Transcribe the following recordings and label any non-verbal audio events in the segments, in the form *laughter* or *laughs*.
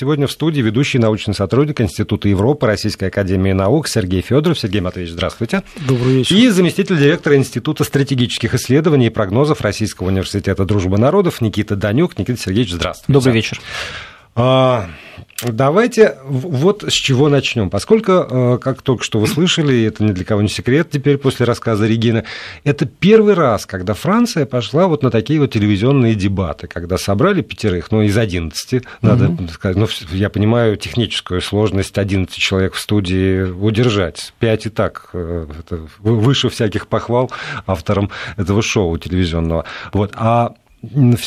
сегодня в студии ведущий научный сотрудник Института Европы Российской Академии Наук Сергей Федоров. Сергей Матвеевич, здравствуйте. Добрый вечер. И заместитель директора Института стратегических исследований и прогнозов Российского университета Дружбы народов Никита Данюк. Никита Сергеевич, здравствуйте. Добрый вечер. Давайте вот с чего начнем. Поскольку, а, как только что вы слышали, это ни для кого не секрет теперь после рассказа Регины, это первый раз, когда Франция пошла вот на такие вот телевизионные дебаты, когда собрали пятерых, ну, из 11, надо mm сказать, ну, я понимаю техническую сложность 11 человек в студии удержать. 5 и так э, это выше всяких похвал авторам этого шоу телевизионного. Вот. А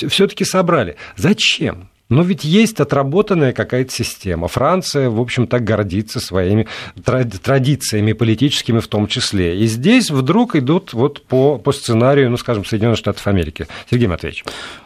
все-таки собрали. Зачем? Но ведь есть отработанная какая-то система. Франция, в общем, так гордится своими традициями политическими в том числе. И здесь вдруг идут вот по, по сценарию, ну, скажем, Соединенных Штатов Америки. Сергей Матвеевич.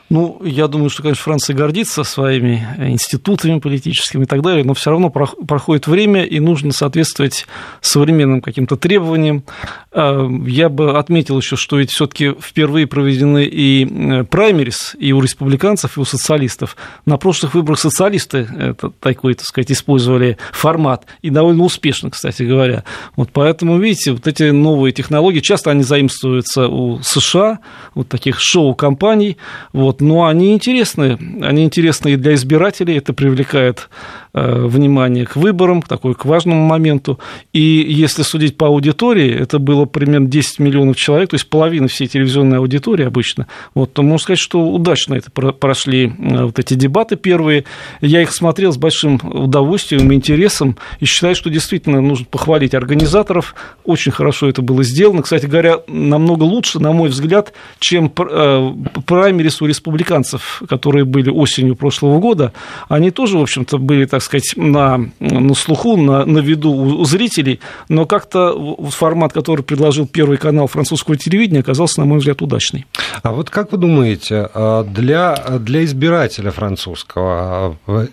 Ну, я думаю, что, конечно, Франция гордится своими институтами политическими и так далее, но все равно проходит время, и нужно соответствовать современным каким-то требованиям. А, я бы отметил еще, что ведь все-таки впервые проведены и э, праймерис и у республиканцев, и у социалистов. На прошлых выборах социалисты это, такой, так сказать, использовали формат, и довольно успешно, кстати говоря. Вот поэтому, видите, вот эти новые технологии, часто они заимствуются у США, вот таких шоу-компаний, вот, вот, но они интересны. Они интересны и для избирателей, это привлекает э, внимание к выборам, к такой к важному моменту. И если судить по аудитории, это было примерно 10 миллионов человек, то есть половина всей телевизионной аудитории обычно. Вот, то можно сказать, что удачно это прошли э, вот эти дебаты первые. Я их смотрел с большим удовольствием и интересом, и считаю, что действительно нужно похвалить организаторов. Очень хорошо это было сделано. Кстати говоря, намного лучше, на мой взгляд, чем э, праймерис у республики республиканцев, которые были осенью прошлого года, они тоже, в общем-то, были, так сказать, на, на слуху, на, на виду у зрителей, но как-то формат, который предложил Первый канал французского телевидения, оказался, на мой взгляд, удачный. А вот как вы думаете, а, для, для избирателя французского, а,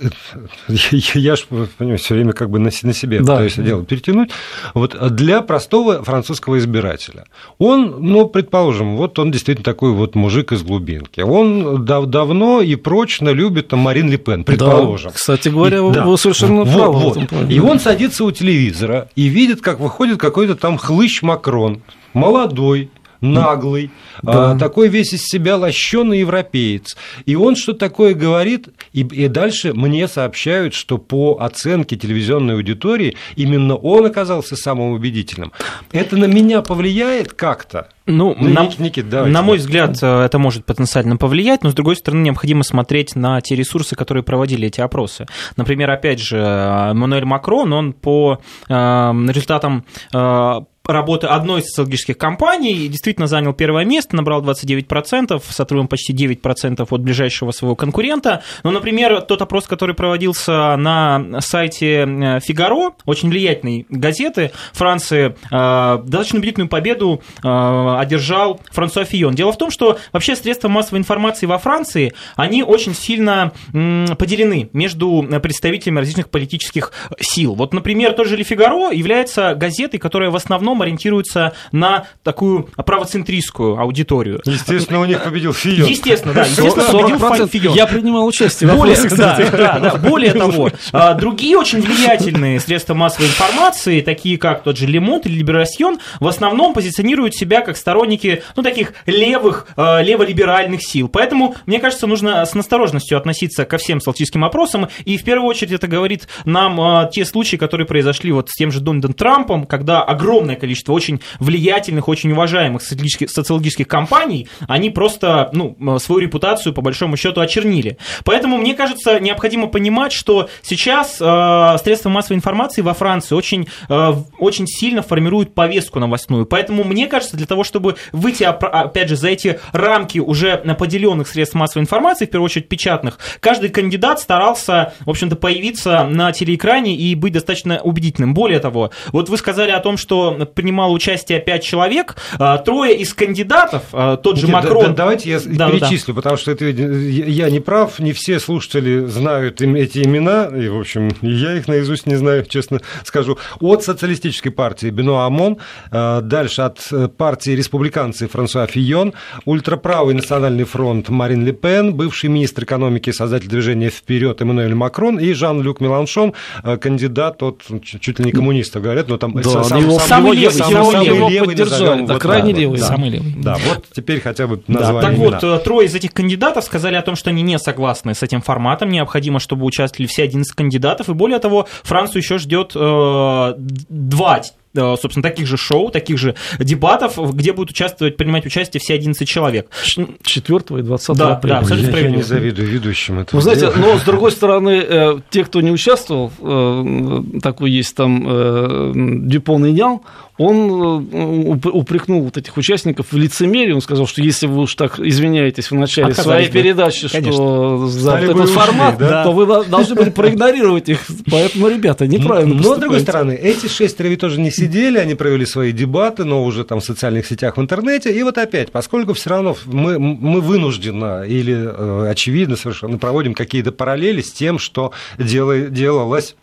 я же, понимаю, все время как бы на, на себе да. пытаюсь дело перетянуть, вот для простого французского избирателя, он, ну, предположим, вот он действительно такой вот мужик из глубинки, он дав давно и прочно любит там, Марин Ле Пен, предположим. Да, кстати говоря, и, вы, да. совершенно правы. Вот, вот. И он садится у телевизора и видит, как выходит какой-то там хлыщ Макрон, молодой, наглый, да. а, такой весь из себя лощеный европеец. И он что такое говорит, и, и дальше мне сообщают, что по оценке телевизионной аудитории именно он оказался самым убедительным. Это на меня повлияет как-то? Ну, ну на, Никит, на мой взгляд, э, это может потенциально повлиять, но, с другой стороны, необходимо смотреть на те ресурсы, которые проводили эти опросы. Например, опять же, Мануэль Макрон, он по э, результатам э, работы одной из социологических компаний, действительно занял первое место, набрал 29%, с отрывом почти 9% от ближайшего своего конкурента. Но, например, тот опрос, который проводился на сайте Фигаро, очень влиятельной газеты Франции, достаточно убедительную победу одержал Франсуа Фион. Дело в том, что вообще средства массовой информации во Франции, они очень сильно поделены между представителями различных политических сил. Вот, например, тот же «Ле Фигаро» является газетой, которая в основном ориентируется на такую правоцентристскую аудиторию. Естественно, у них победил Фион. Естественно, да, *laughs* естественно, победил Фион. Я принимал участие в более, да, да, да, более того, а, другие очень влиятельные средства массовой информации, такие как тот же Лемонт или Либерасьон, в основном позиционируют себя как сторонники, ну, таких левых, э, леволиберальных сил. Поэтому, мне кажется, нужно с настороженностью относиться ко всем статистическим опросам, и в первую очередь это говорит нам э, те случаи, которые произошли вот с тем же Дональдом Трампом, когда огромное количество очень влиятельных, очень уважаемых социологических, социологических компаний, они просто, ну, свою репутацию, по большому счету, очернили. Поэтому, мне кажется, необходимо понимать, что сейчас э, средства массовой информации во Франции очень, э, очень сильно формируют повестку новостную. Поэтому, мне кажется, для того, чтобы выйти, опять же, за эти рамки уже поделенных средств массовой информации, в первую очередь печатных, каждый кандидат старался, в общем-то, появиться на телеэкране и быть достаточно убедительным. Более того, вот вы сказали о том, что принимало участие пять человек, а, трое из кандидатов, а, тот же Нет, Макрон... да- да- давайте я Да, да, перечислю, потому что это, я я не прав, не все слушатели знают эти имена, и, в общем, я их наизусть не знаю, честно скажу. От социалистической партии Бено Амон, э, дальше от э, партии республиканцы Франсуа Фийон, ультраправый национальный фронт Марин Ле Пен, бывший министр экономики и создатель движения «Вперед» Эммануэль Макрон и Жан-Люк Меланшон, э, кандидат от ну, чуть ли не коммунистов, говорят, но там Да, сам- сам- самый его- левый, самый его- самый его левый, поддержали, назовем, да, вот крайне так вот, левый, да. Самый левый. Да, вот теперь хотя бы Да, назвали так имена. вот, э, трое из этих кандидатов сказали о том, что они не согласны с этим форматом. Необходимо, чтобы участвовали все 11 кандидатов. И более того, Францию еще ждет э, два собственно, таких же шоу, таких же дебатов, где будут участвовать, принимать участие все 11 человек. 4 и 20 Да, апреля. да, абсолютно Я, я не завидую ведущим этого Вы знаете, дела. но с *laughs* другой стороны, э, те, кто не участвовал, э, такой есть там э, Дюпон и Нян, он э, уп- упрекнул вот этих участников в лицемерии, он сказал, что если вы уж так извиняетесь в начале Отказались своей бы. передачи, что Конечно. за Стали этот ушли, формат, да? то вы должны были проигнорировать их. Поэтому, ребята, неправильно Но, с другой стороны, эти шестеро ведь тоже не сидели, они провели свои дебаты, но уже там в социальных сетях, в интернете. И вот опять, поскольку все равно мы, мы вынужденно или э, очевидно совершенно проводим какие-то параллели с тем, что дела- делалось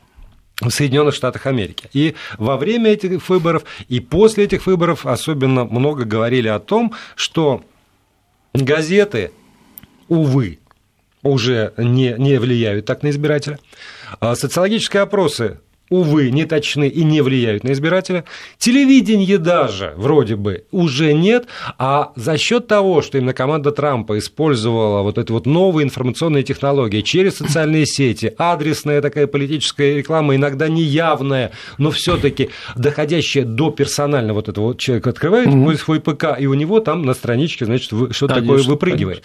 в Соединенных Штатах Америки. И во время этих выборов, и после этих выборов особенно много говорили о том, что газеты, увы, уже не, не влияют так на избирателя. А Социологические опросы, увы, не точны и не влияют на избирателя. Телевидение даже, вроде бы, уже нет. А за счет того, что именно команда Трампа использовала вот эти вот новые информационные технологии через социальные сети, адресная такая политическая реклама, иногда неявная, но все-таки доходящая до персонального вот этого вот человека открывает Мгм. свой ПК, и у него там на страничке, значит, что-то такое Конечно, выпрыгивает.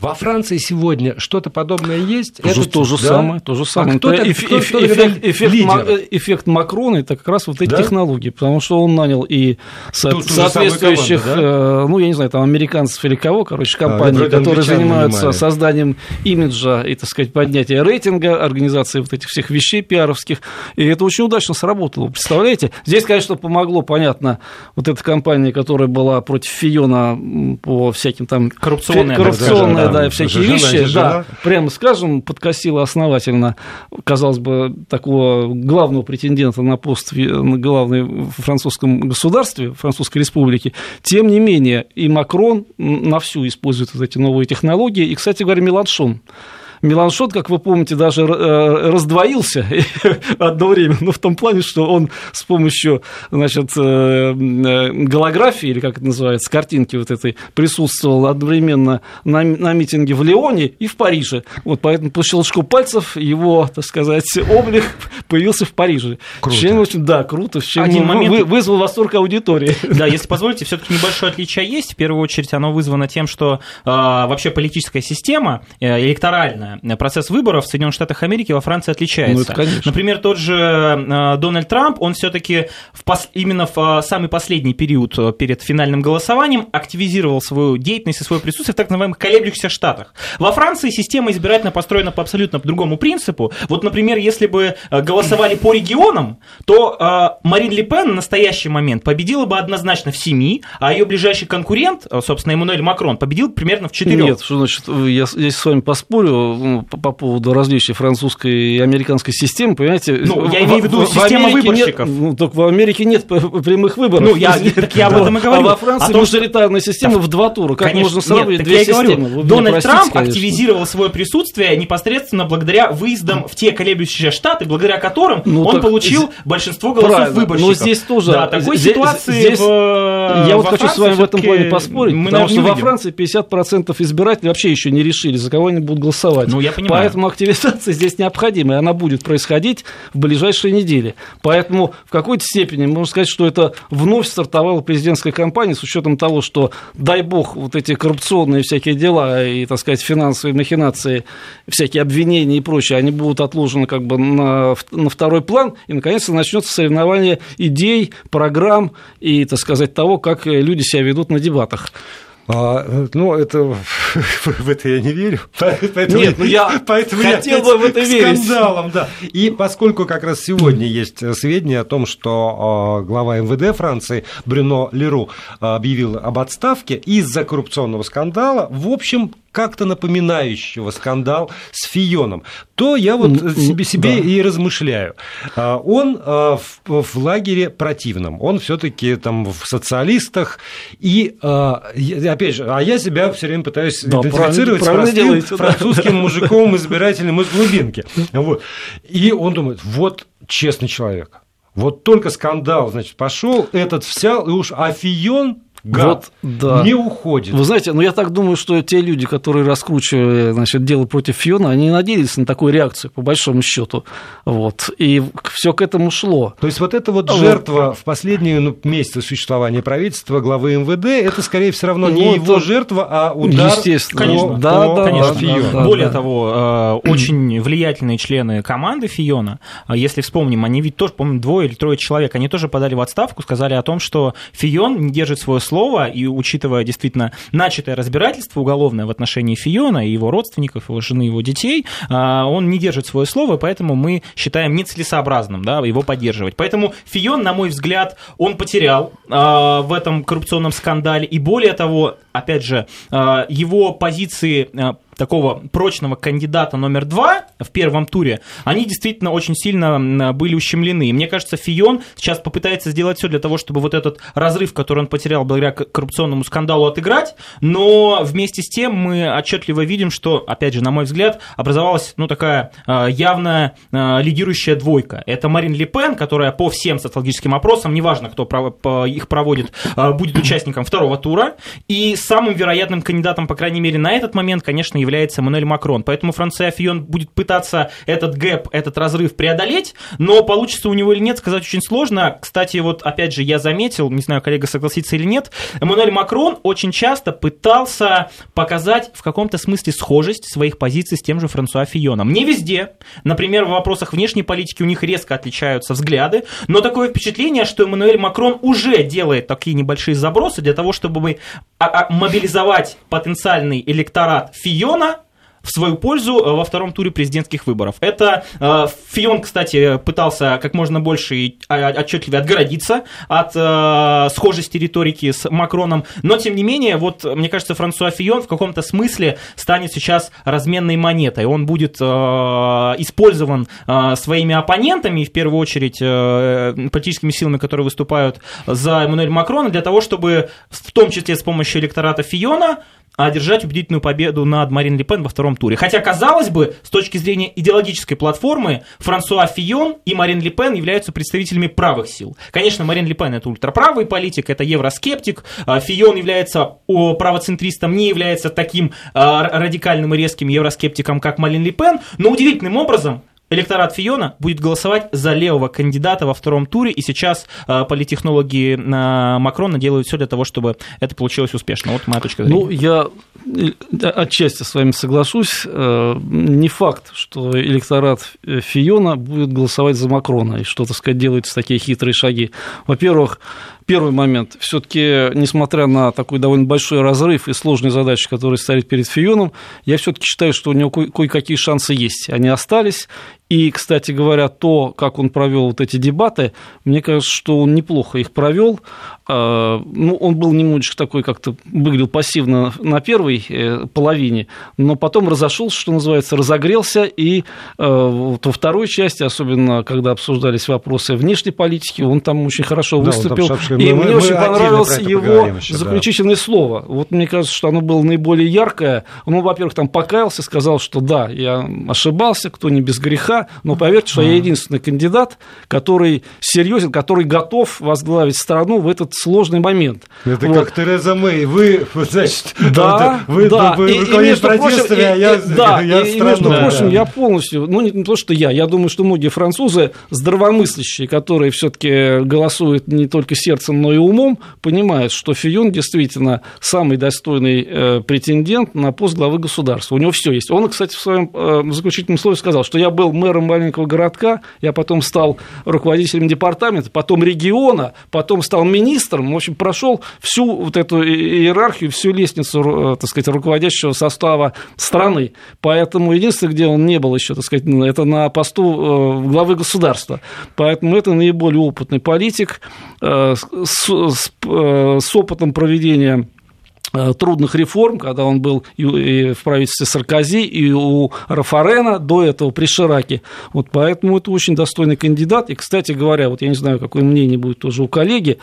Во Франции сегодня что-то подобное есть? То Это- то же да? самое, то же А самое. кто Это так- эф- кто- эф- кто тогда эффект, эффект, лидер? Ма- э, эффект Макрона это как раз вот эти Да? технологии, потому что он нанял и со- соответствующих, команду, э, ну я не знаю, там американцев или кого, короче, А, компаний, вроде которые занимаются нанимали. созданием имиджа и, так сказать, поднятия рейтинга, организации вот этих всех вещей пиаровских, и это очень удачно сработало. Представляете? Здесь, конечно, помогло, понятно, вот эта компания, которая была против Фиона по всяким там Коррупционная, фи- коррупционная, да, да, да, и всякие жена, вещи, жена. да, прямо скажем, подкосила основательно, казалось бы, такого главного претендента на пост главной в французском государстве, Французской республике. Тем не менее, и Макрон на всю использует вот эти новые технологии. И, кстати говоря, Меланшон. Меланшон, как вы помните, даже э, раздвоился *laughs* одно время, но в том плане, что он с помощью значит, э, э, голографии, или как это называется, картинки вот этой, присутствовал одновременно на, на митинге в Лионе и в Париже. Вот поэтому по щелчку пальцев его, так сказать, *laughs* облик появился в Париже. Круто. Чем очень, да, круто, чем Один момент. вы- вызвал восторг аудитории. *laughs* Да, если позволите, все-таки небольшое отличие есть. В первую очередь оно вызвано тем, что э, вообще политическая система, э, электоральная, процесс выборов в Соединенных Штатах Америки во Франции отличается. Ну, это конечно. Например, тот же э, Дональд Трамп, он все-таки именно в э, самый последний период э, перед финальным голосованием активизировал свою деятельность и свое присутствие в так называемых колеблющихся штатах. Во Франции система избирательно построена по абсолютно другому принципу. Вот, например, если бы э, голосовали по регионам, то э, Марин Ле Пен на настоящий момент победила бы однозначно в семи, а ее ближайший конкурент, э, собственно, Эммануэль Макрон, победил примерно в четырех. Нет, что значит, я, я с вами поспорю по, по поводу различия французской и американской системы, понимаете? Ну, я имею в виду система выборщиков. Нет, ну, только в Америке нет прямых выборов. Ну, я- так я об *laughs* этом и говорю. А во Франции О том, что- мажоритарная система в два тура. Как Конечно, можно сравнивать нет, две я и говорю, системы? Вы Дональд Трамп конечно. активизировал свое присутствие непосредственно благодаря выездам в те колеблющиеся штаты, благодаря которым Ну, он так получил большинство голосов Правильно, выборщиков. но здесь тоже- Да, такой здесь- ситуации здесь- в, Я вот во хочу с вами в этом плане поспорить, потому что во. Франции 50% избирателей вообще еще не решили, за кого они будут голосовать. Ну, я понимаю. Поэтому активизация здесь необходима, и она будет происходить в ближайшие недели. Поэтому в какой-то степени можно сказать, что это вновь стартовала президентская кампания с учетом того, что, дай бог, вот эти коррупционные всякие дела и, так сказать, финансовые махинации, всякие обвинения и прочее, они будут отложены как бы на, на второй план, и, наконец-то, начнется соревнование идей, программ и, так сказать, того, как люди себя ведут на дебатах. А, ну, это *laughs* в это я не верю. Поэтому Нет, ну я *laughs* поэтому хотел я бы в это верить. Скандалом, да. И поскольку как раз сегодня есть сведения о том, что а, глава МВД Франции Брюно Леру объявил об отставке из-за коррупционного скандала, в общем, как-то напоминающего скандал с Фионом, то я вот себе, себе да. и размышляю. А, он а, в, в лагере противном, он все-таки там в социалистах, и опять же, а я себя все время пытаюсь да, идентифицировать правильно, с простым делаете, французским да. мужиком, избирателем из глубинки. Вот. И он думает, вот честный человек. Вот только скандал, значит, пошел, этот взял, и уж Афион гад вот, да. не уходит. Вы знаете, ну я так думаю, что те люди, которые раскручивали значит, дело против Фиона, они надеялись на такую реакцию, по большому счету. Вот. И все к этому шло. То есть вот эта вот жертва вот. в последние ну, месяцы существования правительства, главы МВД, это скорее все равно не ну, его это... жертва, а удар Естественно. Конечно, да, по, да, конечно. Да, да, Более да. того, э, *clears throat* очень влиятельные члены команды Фиона, э, если вспомним, они ведь тоже, по-моему, двое или трое человек, они тоже подали в отставку, сказали о том, что Фион не держит свое слово слово, и учитывая действительно начатое разбирательство уголовное в отношении Фиона и его родственников, его жены, его детей, а, он не держит свое слово, поэтому мы считаем нецелесообразным да, его поддерживать. Поэтому Фион, на мой взгляд, он потерял а, в этом коррупционном скандале, и более того, опять же, а, его позиции такого прочного кандидата номер два в первом туре, они действительно очень сильно были ущемлены. И мне кажется, Фион сейчас попытается сделать все для того, чтобы вот этот разрыв, который он потерял благодаря коррупционному скандалу, отыграть, но вместе с тем мы отчетливо видим, что, опять же, на мой взгляд, образовалась ну, такая а, явная а, лидирующая двойка. Это Марин Ле Пен, которая по всем социологическим опросам, неважно, кто их проводит, а, будет участником второго тура, и самым вероятным кандидатом, по крайней мере, на этот момент, конечно, является Эммануэль Макрон. Поэтому Франсуа Фион будет пытаться этот гэп, этот разрыв преодолеть, но получится у него или нет, сказать очень сложно. Кстати, вот опять же, я заметил, не знаю, коллега согласится или нет, Эммануэль Макрон очень часто пытался показать в каком-то смысле схожесть своих позиций с тем же Франсуа Фионом. Не везде. Например, в вопросах внешней политики у них резко отличаются взгляды, но такое впечатление, что Эммануэль Макрон уже делает такие небольшие забросы для того, чтобы а, а, мобилизовать потенциальный электорат Фиона в свою пользу э, во втором туре президентских выборов. Это э, Фион, кстати, пытался как можно больше и отчетливее отгородиться от э, схожести риторики с Макроном, но тем не менее, вот мне кажется, Франсуа Фион в каком-то смысле станет сейчас разменной монетой. Он будет использован своими оппонентами, в первую очередь политическими силами, которые выступают за Эммануэля Макрона, для того, чтобы в том числе с помощью электората Фиона одержать убедительную победу над Марин Ле Пен во втором туре. Хотя, казалось бы, с точки зрения идеологической платформы, Франсуа Фион и Марин Ле Пен являются представителями правых сил. Конечно, Марин Ле Пен это ультраправый политик, это евроскептик. А, Фион является правоцентристом, не является таким а, радикальным и резким евроскептиком, как Марин Ле Пен, но удивительным образом электорат Фиона будет голосовать за левого кандидата во втором туре, и сейчас э, политтехнологи э, Макрона делают все для того, чтобы это получилось успешно. Вот моя точка зрения. Ну, я э, отчасти с вами соглашусь. Э, не факт, что электорат Фиона будет голосовать за Макрона, и что, так сказать, делаются такие хитрые шаги. Во-первых, Первый момент. Все-таки, несмотря на такой довольно большой разрыв и сложные задачи, которые стоят перед Фионом, я все-таки считаю, что у него кое-какие шансы есть. Они остались. И, кстати говоря, то, как он провел вот эти дебаты, мне кажется, что он неплохо их провел. А, ну, он был немножечко такой, как-то выглядел пассивно на первой э, половине, но потом разошелся, что называется, разогрелся, и э, во второй части, особенно когда обсуждались вопросы внешней политики, он там очень хорошо выступил. Да, и мы, мне мы очень понравилось его еще, заключительное да. слово. Вот мне кажется, что оно было наиболее яркое. Он, во-первых, там покаялся, сказал, что да, я ошибался, кто не без греха, но поверьте, что я единственный кандидат, который серьезен, который готов возглавить страну в этот сложный момент. Это вот. как Тереза Мэй. Вы, значит, да, вы, да. вы, вы, и, и, между прочим, и, а я, да, *laughs* я и, и между прочим, да. я полностью, ну не, не то, что я, я думаю, что многие французы здравомыслящие, которые все-таки голосуют не только сердцем, но и умом понимает, что Фион действительно самый достойный э, претендент на пост главы государства. У него все есть. Он, кстати, в своем э, заключительном слове сказал, что я был мэром мэром маленького городка, я потом стал руководителем департамента, потом региона, потом стал министром, в общем, прошел всю вот эту иерархию, всю лестницу, так сказать, руководящего состава страны. Поэтому единственное, где он не был еще, так сказать, это на посту главы государства. Поэтому это наиболее опытный политик с, с, с опытом проведения Э, трудных реформ, когда он был и в правительстве Саркози, и у Рафарена, до этого при Шираке. Вот поэтому это очень достойный кандидат. И, кстати говоря, вот я не знаю, какое мнение будет тоже у коллеги,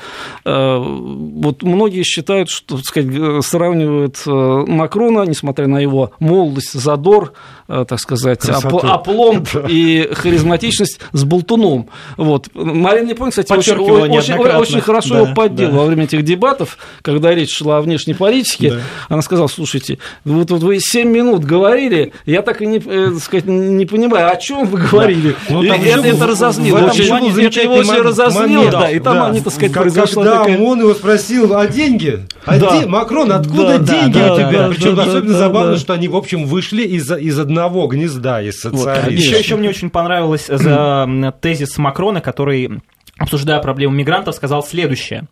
э, вот многие считают, что, так сказать, сравнивают э, Макрона, несмотря на его молодость, задор, так сказать, Красоту. опломб *laughs* и харизматичность с Болтуном. Вот. Марина Лепон, кстати, очень, очень, очень хорошо да, его поддел да. во время этих дебатов, когда речь шла о внешней политике, политики, да. она сказала, слушайте, вот, вот вы 7 минут говорили, я так и не, э, сказать, не понимаю, о чем вы говорили. Да. Ну, там это, это разозлило. Очень, это его очень разозлило, да, и там да. они, так сказать, как, произошла когда такая... он его спросил, а деньги? А да. де... Макрон, откуда да, деньги да, у тебя? Да, Причем да, особенно да, забавно, да. что они, в общем, вышли из, из одного гнезда, из социализма. Вот. Еще, еще мне очень понравилось за тезис Макрона, который обсуждая проблему мигрантов, сказал следующее.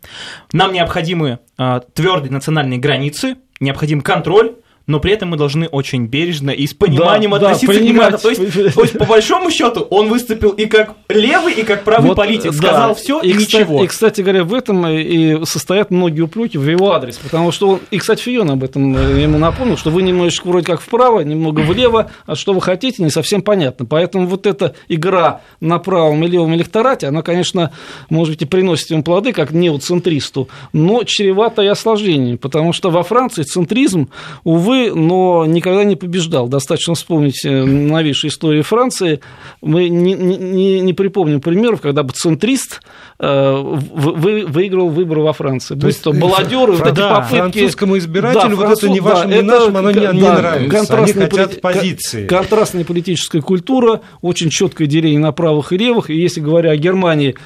Нам необходимы э, твердые национальные границы, необходим контроль, но при этом мы должны очень бережно и с пониманием да, относиться да, к мигрантам. То есть, то есть, по *laughs* большому счету, он выступил и как левый, и как правый вот, политик. Сказал да. все и, и кстати, ничего. И, кстати говоря, в этом и состоят многие упреки в его адрес. Потому что он, и, кстати, Фион об этом э, ему напомнил, что вы немножечко вроде как вправо, немного влево, а что вы хотите, не совсем понятно. Поэтому вот эта игра на правом и левом электорате, она, конечно, может быть, и приносит ему плоды, как неоцентристу, но чревато и осложнениями. Потому что во Франции центризм, увы, но никогда не побеждал. Достаточно вспомнить э, новейшие истории Франции. Мы не, не, не припомним примеров, когда бы центрист э, вы, выиграл выборы во Франции. То есть, то баллодеры, вот эти да, попытки... французскому избирателю да, вот француз, это не вашим, да, не нашим, оно не, да, не нравится. Они хотят позиции. Контрастная политическая культура, очень четкое деление на правых и левых. И если говоря о Германии,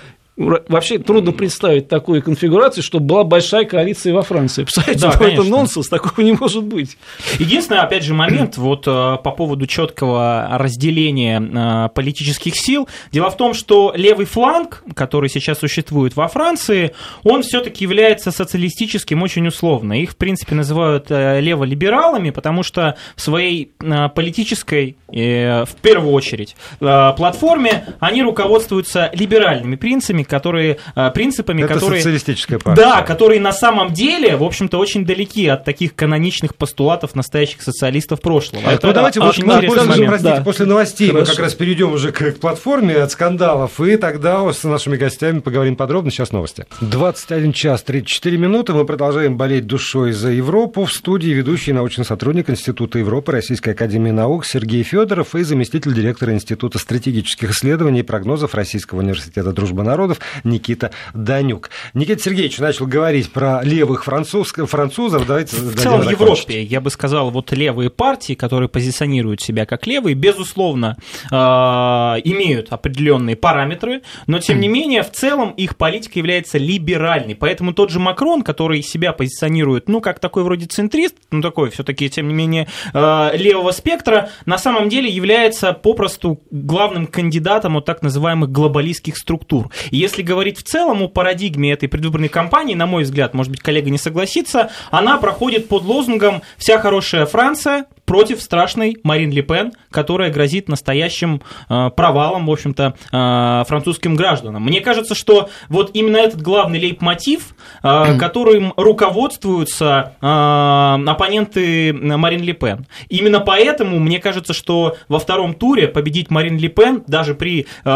Вообще трудно представить такую конфигурацию, чтобы была большая коалиция во Франции. Представляете, да, это нонсенс, такого не может быть. Единственный, опять же, момент вот э, по поводу четкого разделения э, политических сил. Дело в том, что левый фланг, который сейчас существует во Франции, он все-таки является социалистическим очень условно. Их, в принципе, называют э, леволибералами, потому что в своей политической, в первую очередь, платформе они руководствуются либеральными принципами, которые, э, принципами, Это которые... социалистическая партия. Да, которые на самом деле, в общем-то, очень далеки от таких каноничных постулатов настоящих социалистов прошлого. Это ну, давайте очень вот, интересный момент. Простите, да. после новостей Хорошо. мы как раз перейдем уже к, к платформе от скандалов, и тогда с нашими гостями поговорим подробно. Сейчас новости. 21 час 34 минуты. Мы продолжаем болеть душой за Европу. В студии ведущий научный сотрудник Института Европы Российской Академии Наук Сергей Федоров и заместитель директора Института стратегических исследований и прогнозов Российского университета Дружбы народов народов Никита Данюк. Никита Сергеевич начал говорить про левых француз, французов. Давайте в целом в Европе, я бы сказал, вот левые партии, которые позиционируют себя как левые, безусловно, э, имеют определенные параметры, но тем не менее в целом их политика является либеральной. Поэтому тот же Макрон, который себя позиционирует, ну, как такой вроде центрист, ну, такой все-таки, тем не менее, э, левого спектра, на самом деле является попросту главным кандидатом от так называемых глобалистских структур. И если говорить в целом о парадигме этой предвыборной кампании, на мой взгляд, может быть, коллега не согласится, она проходит под лозунгом «Вся хорошая Франция против страшной Марин Ле Пен, которая грозит настоящим э, провалом, в общем-то, э, французским гражданам. Мне кажется, что вот именно этот главный лейб-мотив, э, которым руководствуются э, оппоненты Марин Ле Пен. Именно поэтому мне кажется, что во втором туре победить Марин Ле Пен, даже при э,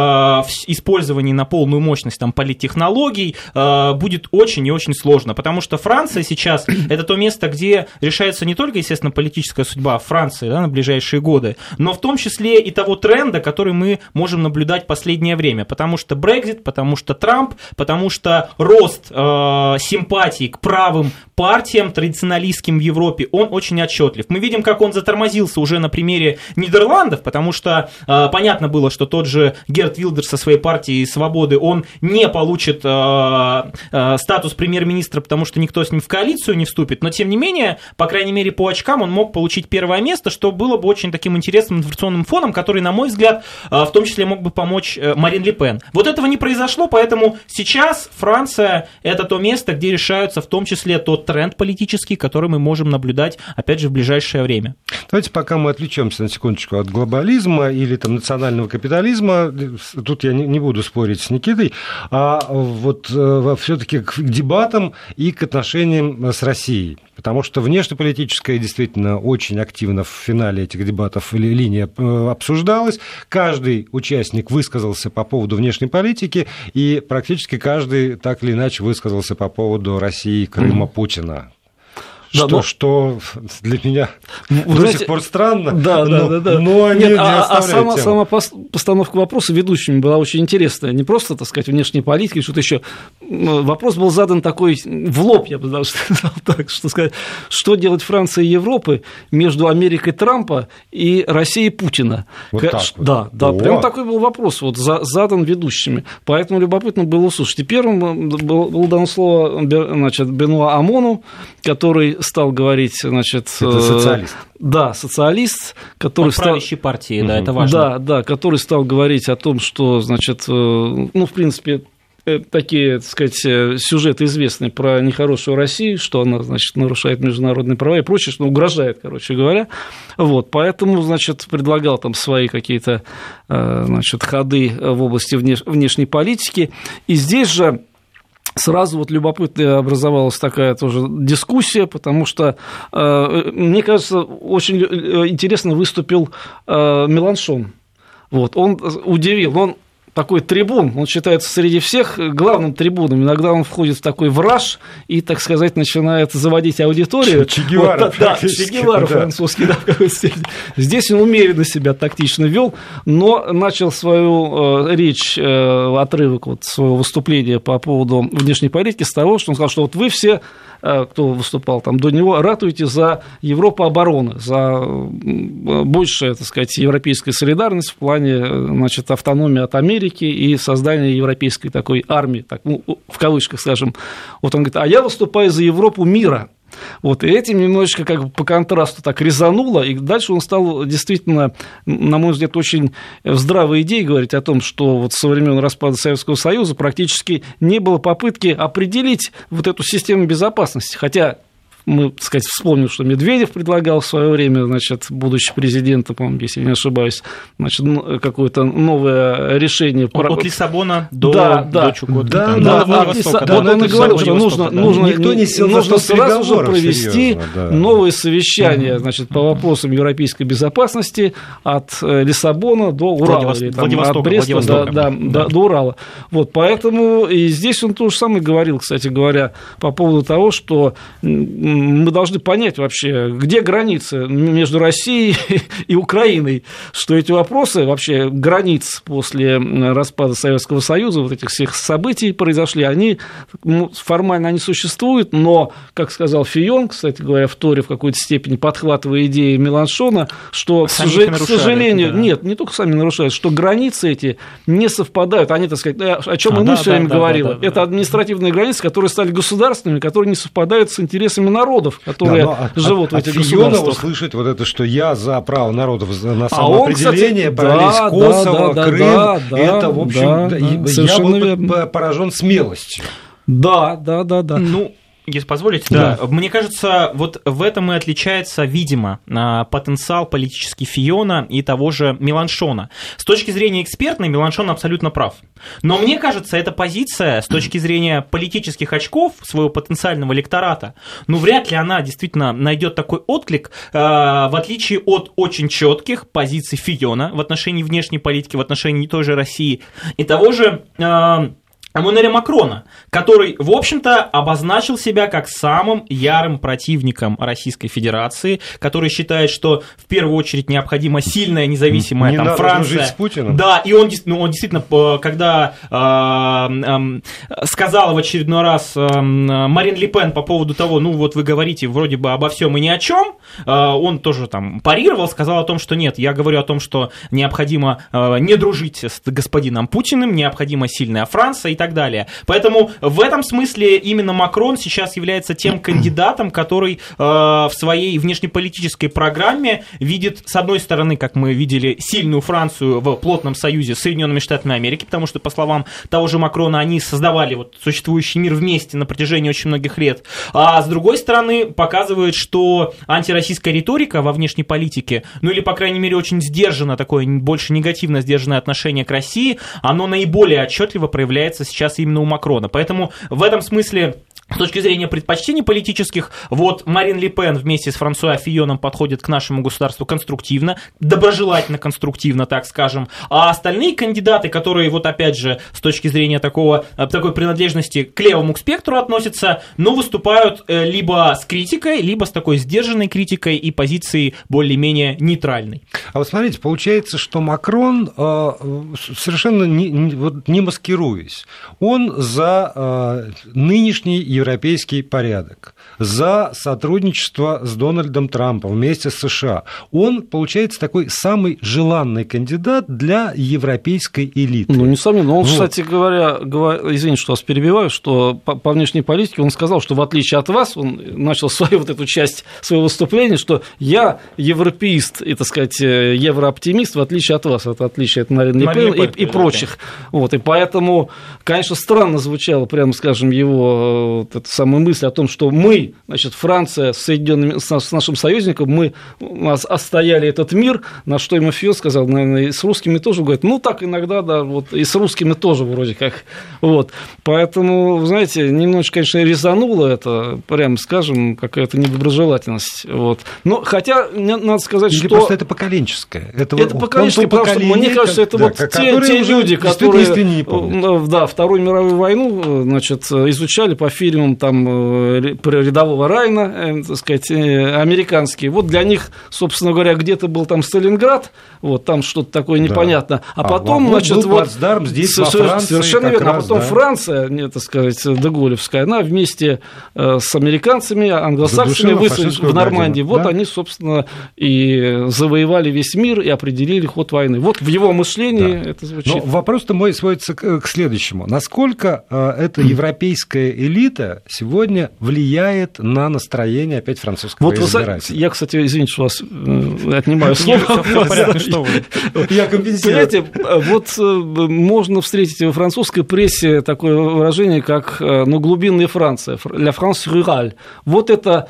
использовании на полную мощность там, политтехнологий, э, будет очень и очень сложно, потому что Франция сейчас *clears throat* это то место, где решается не только, естественно, политическая судьба Франции да, на ближайшие годы, но в том числе и того тренда, который мы можем наблюдать в последнее время, потому что Брекзит, потому что Трамп, потому что рост э, симпатий к правым партиям традиционалистским в Европе, он очень отчетлив. Мы видим, как он затормозился уже на примере Нидерландов, потому что э, понятно было, что тот же Герт Вилдер со своей партией Свободы, он не получит э, э, статус премьер-министра, потому что никто с ним в коалицию не вступит, но тем не менее, по крайней мере по очкам, он мог получить первое первое место, что было бы очень таким интересным информационным фоном, который, на мой взгляд, в том числе мог бы помочь Марин Ле Пен. Вот этого не произошло, поэтому сейчас Франция – это то место, где решаются в том числе тот тренд политический, который мы можем наблюдать, опять же, в ближайшее время. Давайте пока мы отвлечемся на секундочку от глобализма или там национального капитализма, тут я не буду спорить с Никитой, а вот э, все-таки к дебатам и к отношениям с Россией. Потому что внешнеполитическая действительно очень активно в финале этих дебатов линия э, обсуждалась. Каждый участник высказался по поводу внешней политики, и практически каждый так или иначе высказался по поводу России, Крыма, mm-hmm. Да, что, но... что для меня ну, Вы до знаете, сих пор странно, да, но, да, да, но они Нет, не а, а сама, сама постановка вопроса ведущими была очень интересная. Не просто, так сказать, внешней политики, что-то еще. Вопрос был задан такой в лоб, я бы даже *laughs* сказал так, что сказать, что делать Франция и Европы между Америкой Трампа и Россией Путина. Вот так вот. Да, да, О. прям такой был вопрос, вот задан ведущими. Поэтому любопытно было услышать. И первым было дано слово значит, Бенуа Амону, который стал говорить, значит... Это социалист. Да, социалист, который От стал... правящей партии, угу. да, это важно. Да, да, который стал говорить о том, что, значит, э, ну, в принципе, э, такие, так сказать, э, сюжеты известны про нехорошую Россию, что она, значит, нарушает международные права и прочее, что угрожает, короче говоря. Вот, поэтому, значит, предлагал там свои какие-то, значит, ходы в области внешней политики. И здесь же Сразу вот любопытно образовалась такая тоже дискуссия, потому что, э, мне кажется, очень э, интересно выступил э, Меланшон. Вот, он удивил, он такой трибун, он считается среди всех главным трибуном. Иногда он входит в такой враж и, так сказать, начинает заводить аудиторию. Че Гевара, вот, да, Че Гевара да. французский, да, в какой степени. Здесь он умеренно себя тактично вел, но начал свою э, речь, э, отрывок вот своего выступления по поводу внешней политики с того, что он сказал, что вот вы все кто выступал там до него, ратуете за Европу обороны, за большую, так сказать, европейскую солидарность в плане э, значит, автономии от Америки и создания европейской такой армии, так, ну, в кавычках, скажем. Вот он говорит, а я выступаю за Европу мира, вот, и этим немножечко как бы по контрасту так резануло, и дальше он стал действительно, на мой взгляд, очень здравой идеей говорить о том, что вот со времен распада Советского Союза практически не было попытки определить вот эту систему безопасности, хотя мы, так сказать, вспомним, что Медведев предлагал в свое время, значит, будучи президентом, по если не ошибаюсь, значит, какое-то новое решение. От, от Лиссабона до, да, да, до Чукотки. Да, да, да, от Лиссабона, да, он и говорил, что нужно, да. нужно, Никто не сел нужно сразу же провести серьезно, да. новые совещания значит, по вопросам европейской безопасности от э, Лиссабона до Урала. Владивос... Или, там, от Бреста до, да, да. до Урала. Вот, поэтому и здесь он то же самое говорил, кстати говоря, по поводу того, что мы должны понять вообще, где границы между Россией *laughs* и Украиной, что эти вопросы вообще границ после распада Советского Союза, вот этих всех событий произошли, они ну, формально они существуют, но, как сказал Фион, кстати говоря, в Торе в какой-то степени подхватывая идеи Меланшона, что, к, сожалению, к сожалению, да. нет, не только сами нарушают, что границы эти не совпадают, они, так сказать, о чем а, и мы да, все время да, говорили, да, да, это административные границы, которые стали государственными, которые не совпадают с интересами народа народов, которые да, живут от, в этих от государствах. услышать вот это, что я за право народов на самоопределение, а он, кстати, параллель да, Косово, да, да, Крым, да, да, это, в общем, да, да, я был верно. поражен смелостью. Да, да, да, да. Ну, если позволите, да. да. Мне кажется, вот в этом и отличается, видимо, а, потенциал политический Фиона и того же Меланшона. С точки зрения экспертной, Меланшон абсолютно прав. Но мне кажется, эта позиция с точки зрения политических очков своего потенциального электората, ну, вряд ли она действительно найдет такой отклик, а, в отличие от очень четких позиций Фиона в отношении внешней политики, в отношении той же России и того же а, Эммануэля Макрона, который, в общем-то, обозначил себя как самым ярым противником Российской Федерации, который считает, что в первую очередь необходима сильная независимая Не там, надо Франция. Жить с Путиным. Да, и он, ну, он действительно, когда э, э, сказал в очередной раз э, Марин Ле Пен по поводу того, ну вот вы говорите вроде бы обо всем и ни о чем, э, он тоже там парировал, сказал о том, что нет, я говорю о том, что необходимо э, не дружить с господином Путиным, необходима сильная Франция и так так далее. Поэтому в этом смысле именно Макрон сейчас является тем *clears throat* кандидатом, который э, в своей внешнеполитической программе видит, с одной стороны, как мы видели, сильную Францию в плотном союзе с Соединенными Штатами Америки, потому что, по словам того же Макрона, они создавали вот существующий мир вместе на протяжении очень многих лет. А с другой стороны, показывает, что антироссийская риторика во внешней политике, ну или, по крайней мере, очень сдержанно такое, больше негативно сдержанное отношение к России, оно наиболее отчетливо проявляется сейчас именно у Макрона. Поэтому в этом смысле с точки зрения предпочтений политических, вот Марин Ле Пен вместе с Франсуа Фионом подходит к нашему государству конструктивно, доброжелательно конструктивно, так скажем, а остальные кандидаты, которые вот опять же с точки зрения такого, э, такой принадлежности к левому спектру относятся, ну, выступают э, либо с критикой, либо с такой сдержанной критикой и позицией более-менее нейтральной. А вот смотрите, получается, что Макрон э, совершенно не, вот не маскируясь, он за нынешний европейский порядок, за сотрудничество с Дональдом Трампом вместе с США. Он, получается, такой самый желанный кандидат для европейской элиты. Ну, несомненно. Он, вот. кстати говоря, говор... извините, что вас перебиваю, что по, по внешней политике он сказал, что в отличие от вас, он начал свою *laughs* вот эту часть своего выступления, что я европеист и, так сказать, э, еврооптимист, в отличие от вас. Это отличие от Марины Ле Пен и, и прочих. Вот, и поэтому, конечно, странно звучало, прямо скажем, его вот эта самая мысль о том, что мы, значит, Франция с, Соединенными, с нашим союзником, мы отстояли этот мир, на что ему Фио сказал, наверное, и с русскими тоже, говорит, ну, так иногда, да, вот, и с русскими тоже вроде как, вот. Поэтому, знаете, немножечко, конечно, резануло это, прямо скажем, какая-то недоброжелательность, вот. Но, хотя, надо сказать, Или что... просто это поколенческое. Это, это поколенческое, потому что, мне кажется, это да, вот те, те люди, которые, да, Вторую мировую войну, значит, изучали по фильму фильмам там э, про рядового Райна, э, так сказать, э, американские. Вот для них, собственно говоря, где-то был там Сталинград, вот там что-то такое непонятно. Да. А, а потом, а, значит, был вот здесь совершенно, Франции, совершенно верно. Раз, а потом да. Франция, не так сказать, Деголевская, она вместе с американцами, англосаксами высадилась в Нормандии. Гадину, вот да? они, собственно, и завоевали весь мир и определили ход войны. Вот в его мышлении да. это звучит. Но вопрос-то мой сводится к, следующему. Насколько эта европейская элита сегодня влияет на настроение опять французского вот избирателя. Я, кстати, извините, что вас э, отнимаю слово. Я компенсирую. вот э, можно встретить во французской прессе такое выражение, как э, ну, глубинная Франция, «la France rurale». Вот это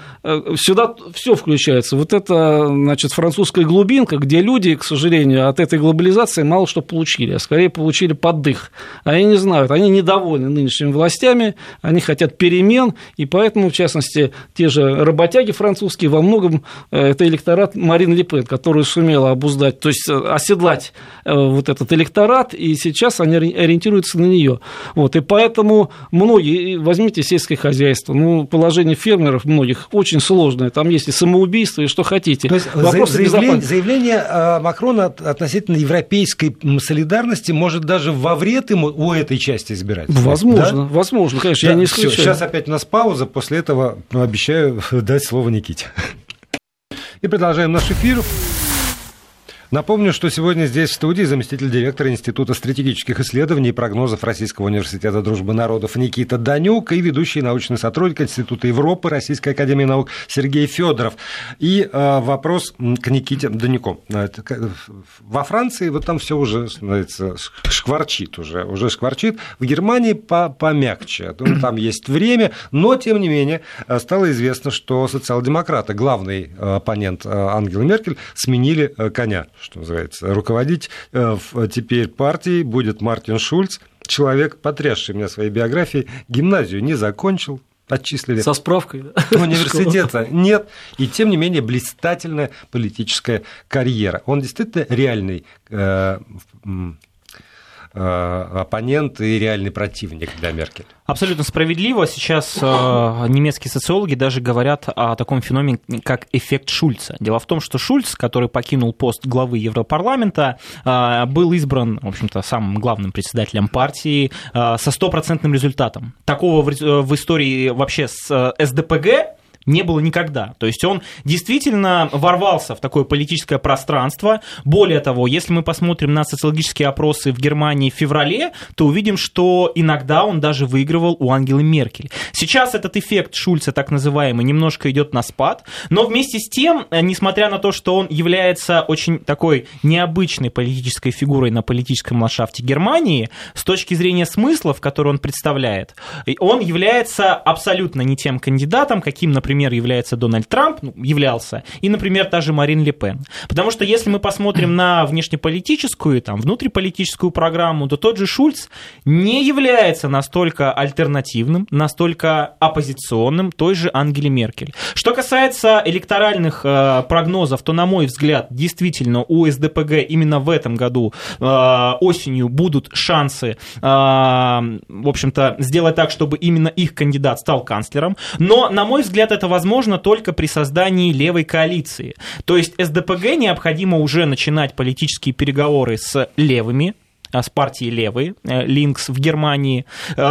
сюда все включается. Вот это, значит, французская глубинка, где люди, к сожалению, от этой глобализации мало что получили, а скорее получили поддых. Они не знают, они недовольны нынешними властями, они хотят перемен, и поэтому, в частности, те же работяги французские во многом э, это электорат Марин Ле Пен, который сумела обуздать, то есть э, оседлать э, вот этот электорат, и сейчас они ориентируются на нее. Вот, и поэтому многие, возьмите сельское хозяйство, ну, положение фермеров многих очень сложное, там есть и самоубийство, и что хотите. То есть заявление, заявление Макрона относительно европейской солидарности может даже во вред ему у этой части избирать. Возможно, да? возможно, конечно, да, я не исключаю. Сейчас опять у нас пауза, после этого обещаю *laughs* дать слово Никите. И продолжаем наш эфир. Напомню, что сегодня здесь в студии заместитель директора Института стратегических исследований и прогнозов Российского университета дружбы народов Никита Данюк и ведущий научный сотрудник Института Европы Российской академии наук Сергей Федоров. И э, вопрос к Никите Данюку. Во Франции вот там все уже становится шкварчит уже, уже шкварчит. В Германии по помягче. Там есть время, но тем не менее стало известно, что социал-демократы, главный оппонент Ангелы Меркель, сменили коня что называется, руководить э, теперь партией будет Мартин Шульц, человек, потрясший меня своей биографией, гимназию не закончил, отчислили. Со справкой? *laughs* Университета нет. И тем не менее блистательная политическая карьера. Он действительно реальный Э, оппонент и реальный противник для Меркель. Абсолютно справедливо. Сейчас э, немецкие социологи даже говорят о таком феномене, как эффект Шульца. Дело в том, что Шульц, который покинул пост главы Европарламента, э, был избран, в общем-то, самым главным председателем партии со стопроцентным результатом. Такого в истории вообще с СДПГ не было никогда. То есть он действительно ворвался в такое политическое пространство. Более того, если мы посмотрим на социологические опросы в Германии в феврале, то увидим, что иногда он даже выигрывал у Ангелы Меркель. Сейчас этот эффект Шульца, так называемый, немножко идет на спад, но вместе с тем, э, несмотря на то, что он является очень такой необычной политической фигурой на политическом ландшафте Германии, с точки зрения смыслов, которые он представляет, он является абсолютно не тем кандидатом, каким, например, является Дональд Трамп, ну, являлся, и, например, та же Марин Ле Пен. Потому что если мы посмотрим на внешнеполитическую, там, внутриполитическую программу, то тот же Шульц не является настолько альтернативным, настолько оппозиционным той же Ангеле Меркель. Что касается электоральных э, прогнозов, то, на мой взгляд, действительно у СДПГ именно в этом году э, осенью будут шансы, э, в общем-то, сделать так, чтобы именно их кандидат стал канцлером. Но, на мой взгляд, это возможно только при создании левой коалиции. То есть СДПГ необходимо уже начинать политические переговоры с левыми, а, с партией левой, э, Линкс в Германии, э,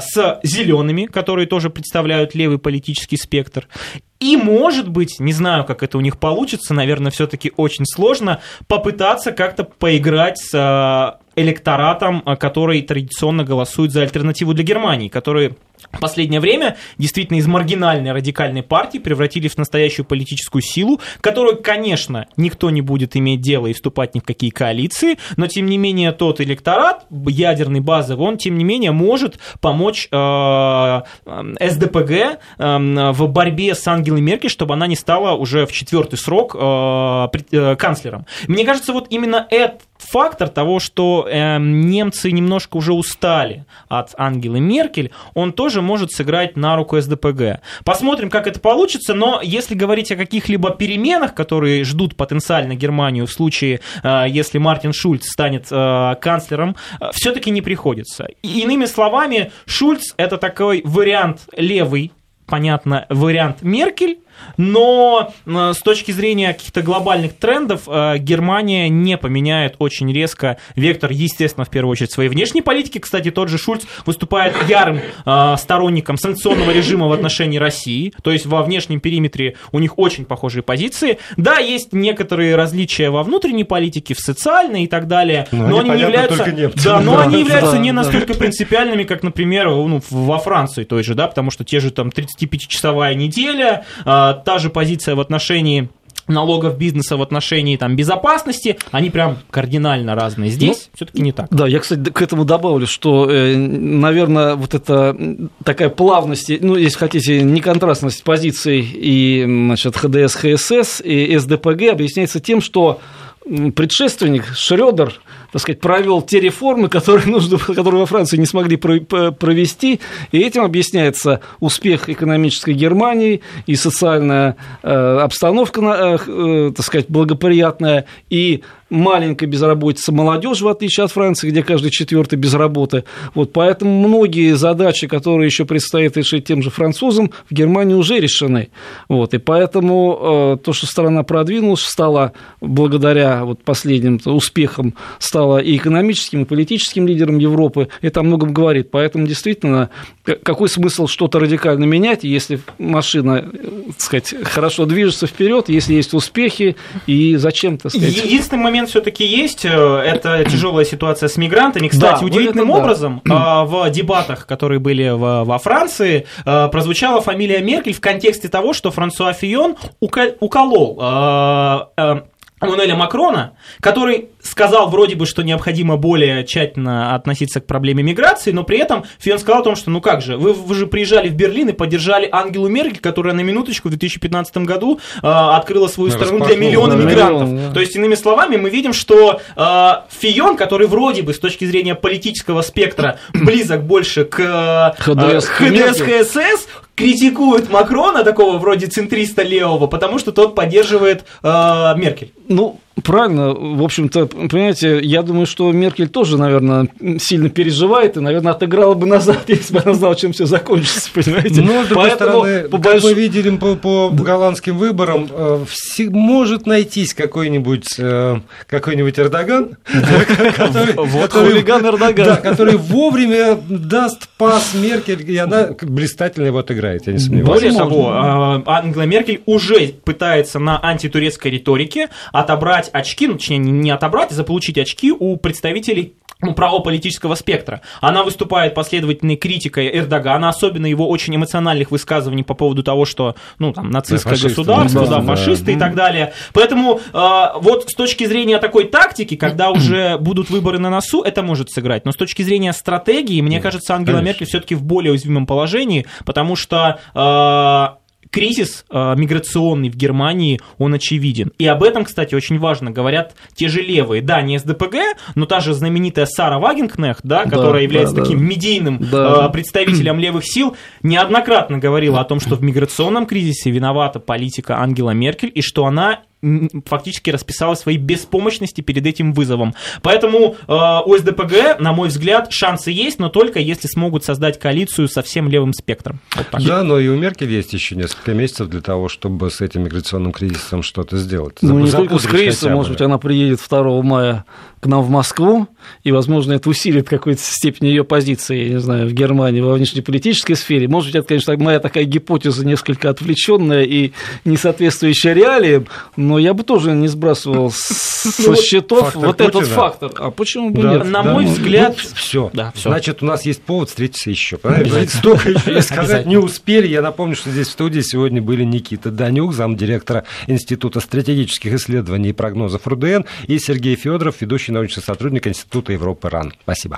с зелеными, которые тоже представляют левый политический спектр. И, может быть, не знаю, как это у них получится, наверное, все-таки очень сложно попытаться как-то поиграть с э, электоратом, который традиционно голосует за альтернативу для Германии, который в последнее время действительно из маргинальной радикальной партии превратились в настоящую политическую силу, которую, конечно, никто не будет иметь дело и вступать ни в какие коалиции, но тем не менее тот электорат ядерный базовый, он тем не менее может помочь э, СДПГ э, в борьбе с Ангелой Меркель, чтобы она не стала уже в четвертый срок э, э, канцлером. Мне кажется, вот именно этот фактор того, что э, немцы немножко уже устали от Ангелы Меркель, он тоже может сыграть на руку СДПГ. Посмотрим, как это получится, но если говорить о каких-либо переменах, которые ждут потенциально Германию в случае, э, если Мартин Шульц станет э, канцлером, э, все-таки не приходится. И, иными словами, Шульц это такой вариант левый, понятно, вариант Меркель, но э, с точки зрения каких-то глобальных трендов э, Германия не поменяет очень резко вектор, естественно, в первую очередь своей внешней политики. Кстати, тот же Шульц выступает ярым э, сторонником санкционного режима в отношении России, то есть во внешнем периметре у них очень похожие позиции. Да, есть некоторые различия во внутренней политике, в социальной и так далее, но, но они, они являются, да, но да, они являются да, не да. настолько принципиальными, как, например, ну, во Франции той же, да, потому что те же там 35-часовая неделя, а, та же позиция в отношении налогов бизнеса в отношении там, безопасности, они прям кардинально разные. Здесь все-таки не так. Да, я, кстати, к этому добавлю, что, э, наверное, вот эта такая плавность, ну, если хотите, неконтрастность позиций и значит, ХДС, ХСС и СДПГ объясняется тем, что предшественник Шредер, так сказать, провел те реформы, которые, нужно, которые во Франции не смогли провести, и этим объясняется успех экономической Германии и социальная э, обстановка, э, так сказать, благоприятная, и маленькая безработица молодежи, в отличие от Франции, где каждый четвертый без работы. Вот, поэтому многие задачи, которые еще предстоит решить тем же французам, в Германии уже решены. Вот, и поэтому э, то, что страна продвинулась, стала благодаря вот последним успехам, стала и экономическим, и политическим лидером Европы, это о многом говорит. Поэтому действительно, какой смысл что-то радикально менять, если машина, так сказать, хорошо движется вперед, если есть успехи, и зачем, так сказать... Единственный момент все-таки есть. Э, это тяжелая ситуация с мигрантами. Кстати, Да, удивительным вот это да. образом а, в дебатах, которые были во, Франции, а, прозвучала фамилия Меркель в контексте того, что Франсуа Фион уколол Эммануэля Макрона, который сказал вроде бы, что необходимо более тщательно относиться к проблеме миграции, но при этом Фион сказал о том, что ну как же, вы, вы же приезжали в Берлин и поддержали Ангелу Меркель, которая на минуточку в 2015 году э, открыла свою страну для миллиона да, мигрантов. миллион, да. То есть, иными словами, мы видим, что э, Фион, который вроде бы с точки зрения политического спектра близок больше к э, ХДС, ХДС, ХСС, критикует Макрона, такого вроде центриста левого, потому что тот поддерживает э, Меркель. Ну, Правильно. В общем-то, понимаете, я думаю, что Меркель тоже, наверное, сильно переживает и, наверное, отыграла бы назад, *laughs* если бы она знала, чем все закончится, понимаете? Но, с другой Поэтому, стороны, по как больш... мы видели по, по голландским выборам, э, может найтись какой-нибудь э, какой-нибудь *laughs* *laughs* Эрдоган, который вовремя даст пас Меркель, и она блистательно его отыграет, я не сомневаюсь. Более того, а, Ангела Меркель уже пытается на антитурецкой риторике отобрать очки, ну, точнее, не отобрать, а заполучить очки у представителей ну, правополитического спектра. Она выступает последовательной критикой Эрдогана, особенно его очень эмоциональных высказываний по поводу того, что, ну, там, нацистское фашисты, государство, да, да, фашисты да. и так далее. Поэтому э, вот с точки зрения такой тактики, когда *clears throat* уже будут выборы на носу, это может сыграть. Но с точки зрения стратегии, мне кажется, Ангела Конечно. Меркель все-таки в более уязвимом положении, потому что э, кризис э, миграционный в Германии, он очевиден. И об этом, кстати, очень важно говорят те же левые. Да, не СДПГ, но та же знаменитая Сара Вагенкнехт, да, которая да, является да, таким да. медийным да. Э, представителем левых сил, неоднократно говорила о том, что в миграционном кризисе виновата политика Ангела Меркель, и что она фактически расписала свои беспомощности перед этим вызовом. Поэтому э, у СДПГ, на мой взгляд, шансы есть, но только если смогут создать коалицию со всем левым спектром. Вот да, но и у Меркель есть еще несколько месяцев для того, чтобы с этим миграционным кризисом что-то сделать. Ну, не только с кризисом, может быть, она приедет 2 мая к нам в Москву, и, возможно, это усилит в какой-то степени ее позиции, я не знаю, в Германии во внешнеполитической сфере. Может быть, это, конечно, моя такая гипотеза несколько отвлеченная и не соответствующая реалиям, но я бы тоже не сбрасывал *laughs* со ну, счетов вот этот фактор. А почему бы нет? На мой взгляд... Все. Значит, у нас есть повод встретиться еще. Столько еще сказать не успели. Я напомню, что здесь в студии сегодня были Никита Данюк, замдиректора Института стратегических исследований и прогнозов РУДН, и Сергей Федоров, ведущий научный сотрудник Института Европы РАН. Спасибо.